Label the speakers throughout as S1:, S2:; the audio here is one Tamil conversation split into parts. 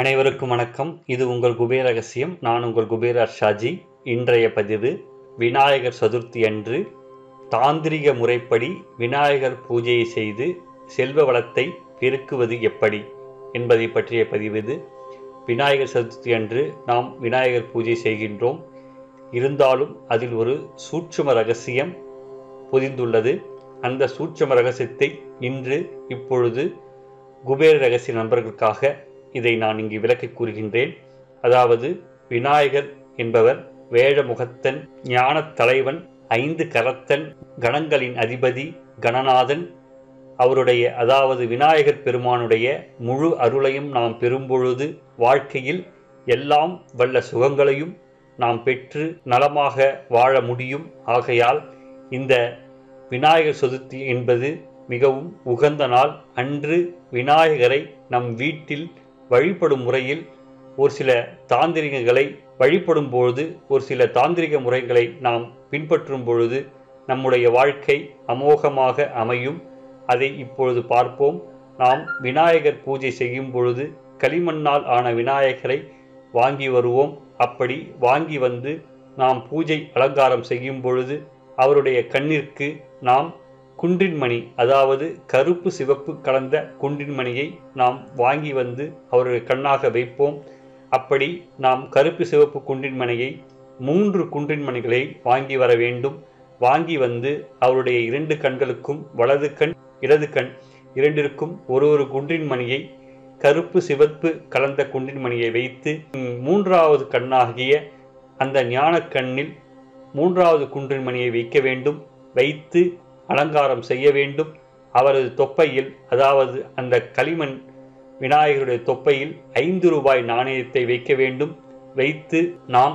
S1: அனைவருக்கும் வணக்கம். இது உங்கள் குபேர ரகசியம். நான் உங்கள் குபேர ஷாஜி. இன்றைய பதிவு விநாயகர் சதுர்த்தி அன்று தாந்திரிக முறைப்படி விநாயகர் பூஜையை செய்து செல்வ வளத்தை பெருக்குவது எப்படி என்பதை பற்றிய பதிவு இது. விநாயகர் சதுர்த்தி அன்று நாம் விநாயகர் பூஜை செய்கின்றோம். இருந்தாலும் அதில் ஒரு சூட்சும ரகசியம் பொதிந்துள்ளது. அந்த சூட்சும ரகசியத்தை இன்று இப்பொழுது குபேர ரகசிய நண்பர்களுக்காக இதை நான் இங்கு விளக்கி கூறுகின்றேன். அதாவது விநாயகர் என்பவர் வேழமுகத்தன் ஞான தலைவன் ஐந்து கரத்தன் கணங்களின் அதிபதி கணநாதன். அவருடைய அதாவது விநாயகர் பெருமானுடைய முழு அருளையும் நாம் பெறும்பொழுது வாழ்க்கையில் எல்லாம் வல்ல சுகங்களையும் நாம் பெற்று நலமாக வாழ முடியும். ஆகையால் இந்த விநாயகர் சதுர்த்தி என்பது மிகவும் உகந்த நாள். அன்று விநாயகரை நம் வீட்டில் வழிபடும் முறையில் ஒரு சில தாந்திரிகங்களை வழிபடும் பொழுது ஒரு சில தாந்திரிக முறைகளை நாம் பின்பற்றும் பொழுது நம்முடைய வாழ்க்கை அமோகமாக அமையும். அதை இப்பொழுது பார்ப்போம். நாம் விநாயகர் பூஜை செய்யும் பொழுது களிமண்ணால் ஆன விநாயகரை வாங்கி வருவோம். அப்படி வாங்கி வந்து நாம் பூஜை அலங்காரம் செய்யும் பொழுது அவருடைய கண்ணிற்கு நாம் குன்றின்மணி அதாவது கருப்பு சிவப்பு கலந்த குன்றின்மணியை நாம் வாங்கி வந்து அவருடைய கண்ணாக வைப்போம். அப்படி நாம் கருப்பு சிவப்பு குன்றின்மணியை மூன்று குன்றின்மணிகளை வாங்கி வர வேண்டும். வாங்கி வந்து அவருடைய இரண்டு கண்களுக்கும் வலது கண் இடது கண் இரண்டிற்கும் ஒரு ஒரு குன்றின்மணியை கருப்பு சிவப்பு கலந்த குன்றின்மணியை வைத்து மூன்றாவது கண்ணாகிய அந்த ஞான கண்ணில் மூன்றாவது குன்றின்மணியை வைக்க வேண்டும். வைத்து அலங்காரம் செய்ய வேண்டும். அவரது தொப்பையில் அதாவது அந்த களிமண் விநாயகருடைய தொப்பையில் ஐந்து ரூபாய் நாணயத்தை வைக்க வேண்டும். வைத்து நாம்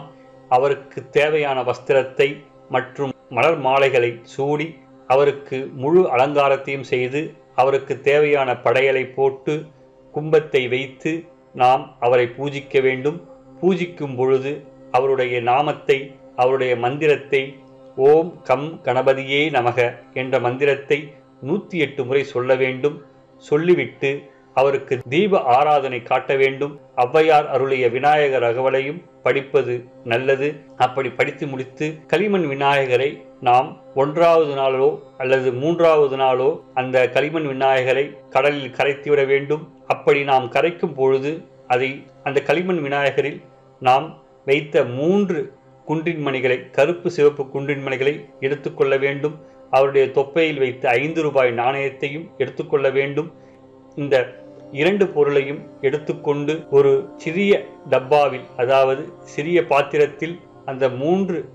S1: அவருக்கு தேவையான வஸ்திரத்தை மற்றும் மலர் மாலைகளை சூடி அவருக்கு முழு அலங்காரத்தையும் செய்து அவருக்கு தேவையான படையலை போட்டு கும்பத்தை வைத்து நாம் அவரை பூஜிக்க வேண்டும். பூஜிக்கும் பொழுது அவருடைய நாமத்தை அவருடைய மந்திரத்தை ஓம் கம் கணபதியே நமக என்ற மந்திரத்தை நூற்றி எட்டு முறை சொல்ல வேண்டும். சொல்லிவிட்டு அவருக்கு தீப ஆராதனை காட்ட வேண்டும். ஔவையார் அருளிய விநாயகர் அகவலையும் படிப்பது நல்லது. அப்படி படித்து முடித்து களிமண் விநாயகரை நாம் ஒன்றாவது நாளோ அல்லது மூன்றாவது நாளோ அந்த களிமண் விநாயகரை கடலில் கரைத்துவிட வேண்டும். அப்படி நாம் கரைக்கும் பொழுது அதை அந்த களிமண் விநாயகரில் நாம் வைத்த மூன்று குன்றின் மணிகளை கருப்பு சிவப்பு குன்றின் மணிகளை எடுத்துக்கொள்ள வேண்டும். அவருடைய தொப்பையில் வைத்து ஐந்து ரூபாய் நாணயத்தையும் எடுத்துக்கொள்ள வேண்டும். இந்த இரண்டு பொருளையும் எடுத்துக்கொண்டு ஒரு சிறிய டப்பாவில் அதாவது சிறிய பாத்திரத்தில் அந்த மூன்று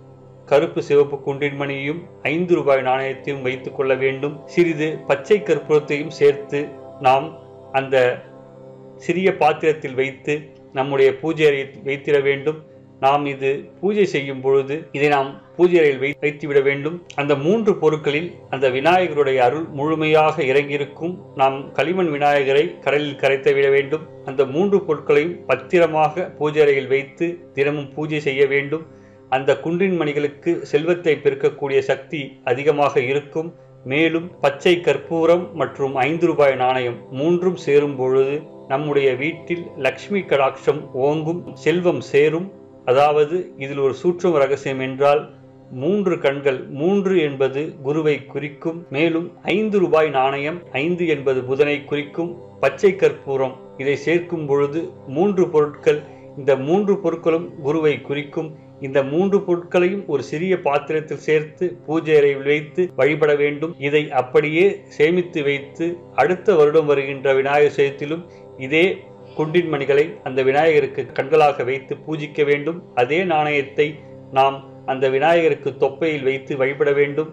S1: கருப்பு சிவப்பு குன்றின்மணியையும் ஐந்து ரூபாய் நாணயத்தையும் வைத்துக் கொள்ள வேண்டும். சிறிது பச்சை கற்பூரத்தையும் சேர்த்து நாம் அந்த சிறிய பாத்திரத்தில் வைத்து நம்முடைய பூஜை அறையில் வைத்திட வேண்டும். நாம் இது பூஜை செய்யும் பொழுது இதை நாம் பூஜை அறையில் வை வைத்துவிட வேண்டும். அந்த மூன்று பொருட்களில் அந்த விநாயகருடைய அருள் முழுமையாக இறங்கியிருக்கும். நாம் களிமண் விநாயகரை கடலில் கரைத்து விட வேண்டும். அந்த மூன்று பொருட்களையும் பத்திரமாக பூஜை அறையில் வைத்து தினமும் பூஜை செய்ய வேண்டும். அந்த குன்றின் மணிகளுக்கு செல்வத்தை பெருக்கக்கூடிய சக்தி அதிகமாக இருக்கும். மேலும் பச்சை கற்பூரம் மற்றும் ஐந்து ரூபாய் நாணயம் மூன்றும் சேரும் பொழுது நம்முடைய வீட்டில் லக்ஷ்மி கடாட்சம் ஓங்கும் செல்வம் சேரும். அதாவது இதில் ஒரு சூற்றம் ரகசியம் என்றால் மூன்று கண்கள் மூன்று என்பது குருவை குறிக்கும் மேலும் ஐந்து ரூபாய் நாணயம் ஐந்து என்பது புதனை குறிக்கும் பச்சை கற்பூரம். இதை சேர்க்கும் பொழுது மூன்று பொருட்கள் இந்த மூன்று பொருட்களும் குருவை குறிக்கும். இந்த மூன்று பொருட்களையும் ஒரு சிறிய பாத்திரத்தில் சேர்த்து பூஜை அறையில் வைத்து வழிபட வேண்டும். இதை அப்படியே சேமித்து வைத்து அடுத்த வருடம் வருகின்ற விநாயகர் சதுர்த்தியிலும் இதே குண்டின் மணிகளை அந்த விநாயகருக்கு கண்களாக வைத்து பூஜிக்க வேண்டும். அதே நாணயத்தை நாம் அந்த விநாயகருக்கு தொப்பையில் வைத்து வழிபட வேண்டும்.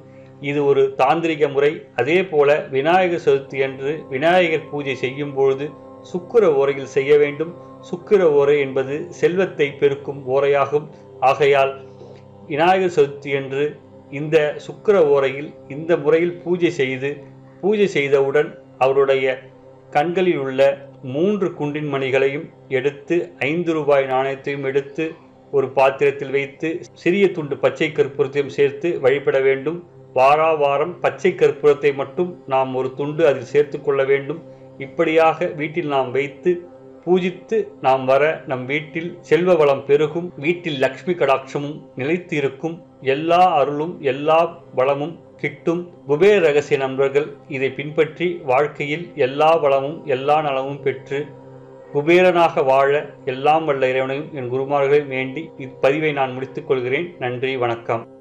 S1: இது ஒரு தாந்திரிக முறை. அதே போல விநாயகர் சதுர்த்தி அன்று விநாயகர் பூஜை செய்யும் பொழுது சுக்கிர ஓரையில் செய்ய வேண்டும். சுக்கிர ஓரை என்பது செல்வத்தை பெருக்கும் ஓரையாகும். ஆகையால் விநாயகர் சதுர்த்தி அன்று இந்த சுக்கிர ஓரையில் இந்த முறையில் பூஜை செய்து பூஜை செய்தவுடன் அவருடைய கண்களில் உள்ள மூன்று குண்டின் மணிகளையும் எடுத்து ஐந்து ரூபாய் நாணயத்தையும் எடுத்து ஒரு பாத்திரத்தில் வைத்து சிறிய துண்டு பச்சை கற்பூரத்தையும் சேர்த்து வழிபட வேண்டும். வாரா வாரம் பச்சை கற்பூரத்தை மட்டும் நாம் ஒரு துண்டு அதில் சேர்த்து கொள்ள வேண்டும். இப்படியாக வீட்டில் நாம் வைத்து பூஜித்து நாம் வர நம் வீட்டில் செல்வ வளம் பெருகும். வீட்டில் லக்ஷ்மி கடாட்சமும் நிலைத்து இருக்கும் எல்லா அருளும் எல்லா வளமும் கிட்டும் குபேர ரகசிய நண்பர்கள் இதை பின்பற்றி வாழ்க்கையில் எல்லா வளமும் எல்லா நலமும் பெற்று குபேரனாக வாழ எல்லாம் வல்ல இறைவனையும் என் குருமார்களையும் வேண்டி இப்பதிவை நான் முடித்துக் கொள்கிறேன். நன்றி வணக்கம்.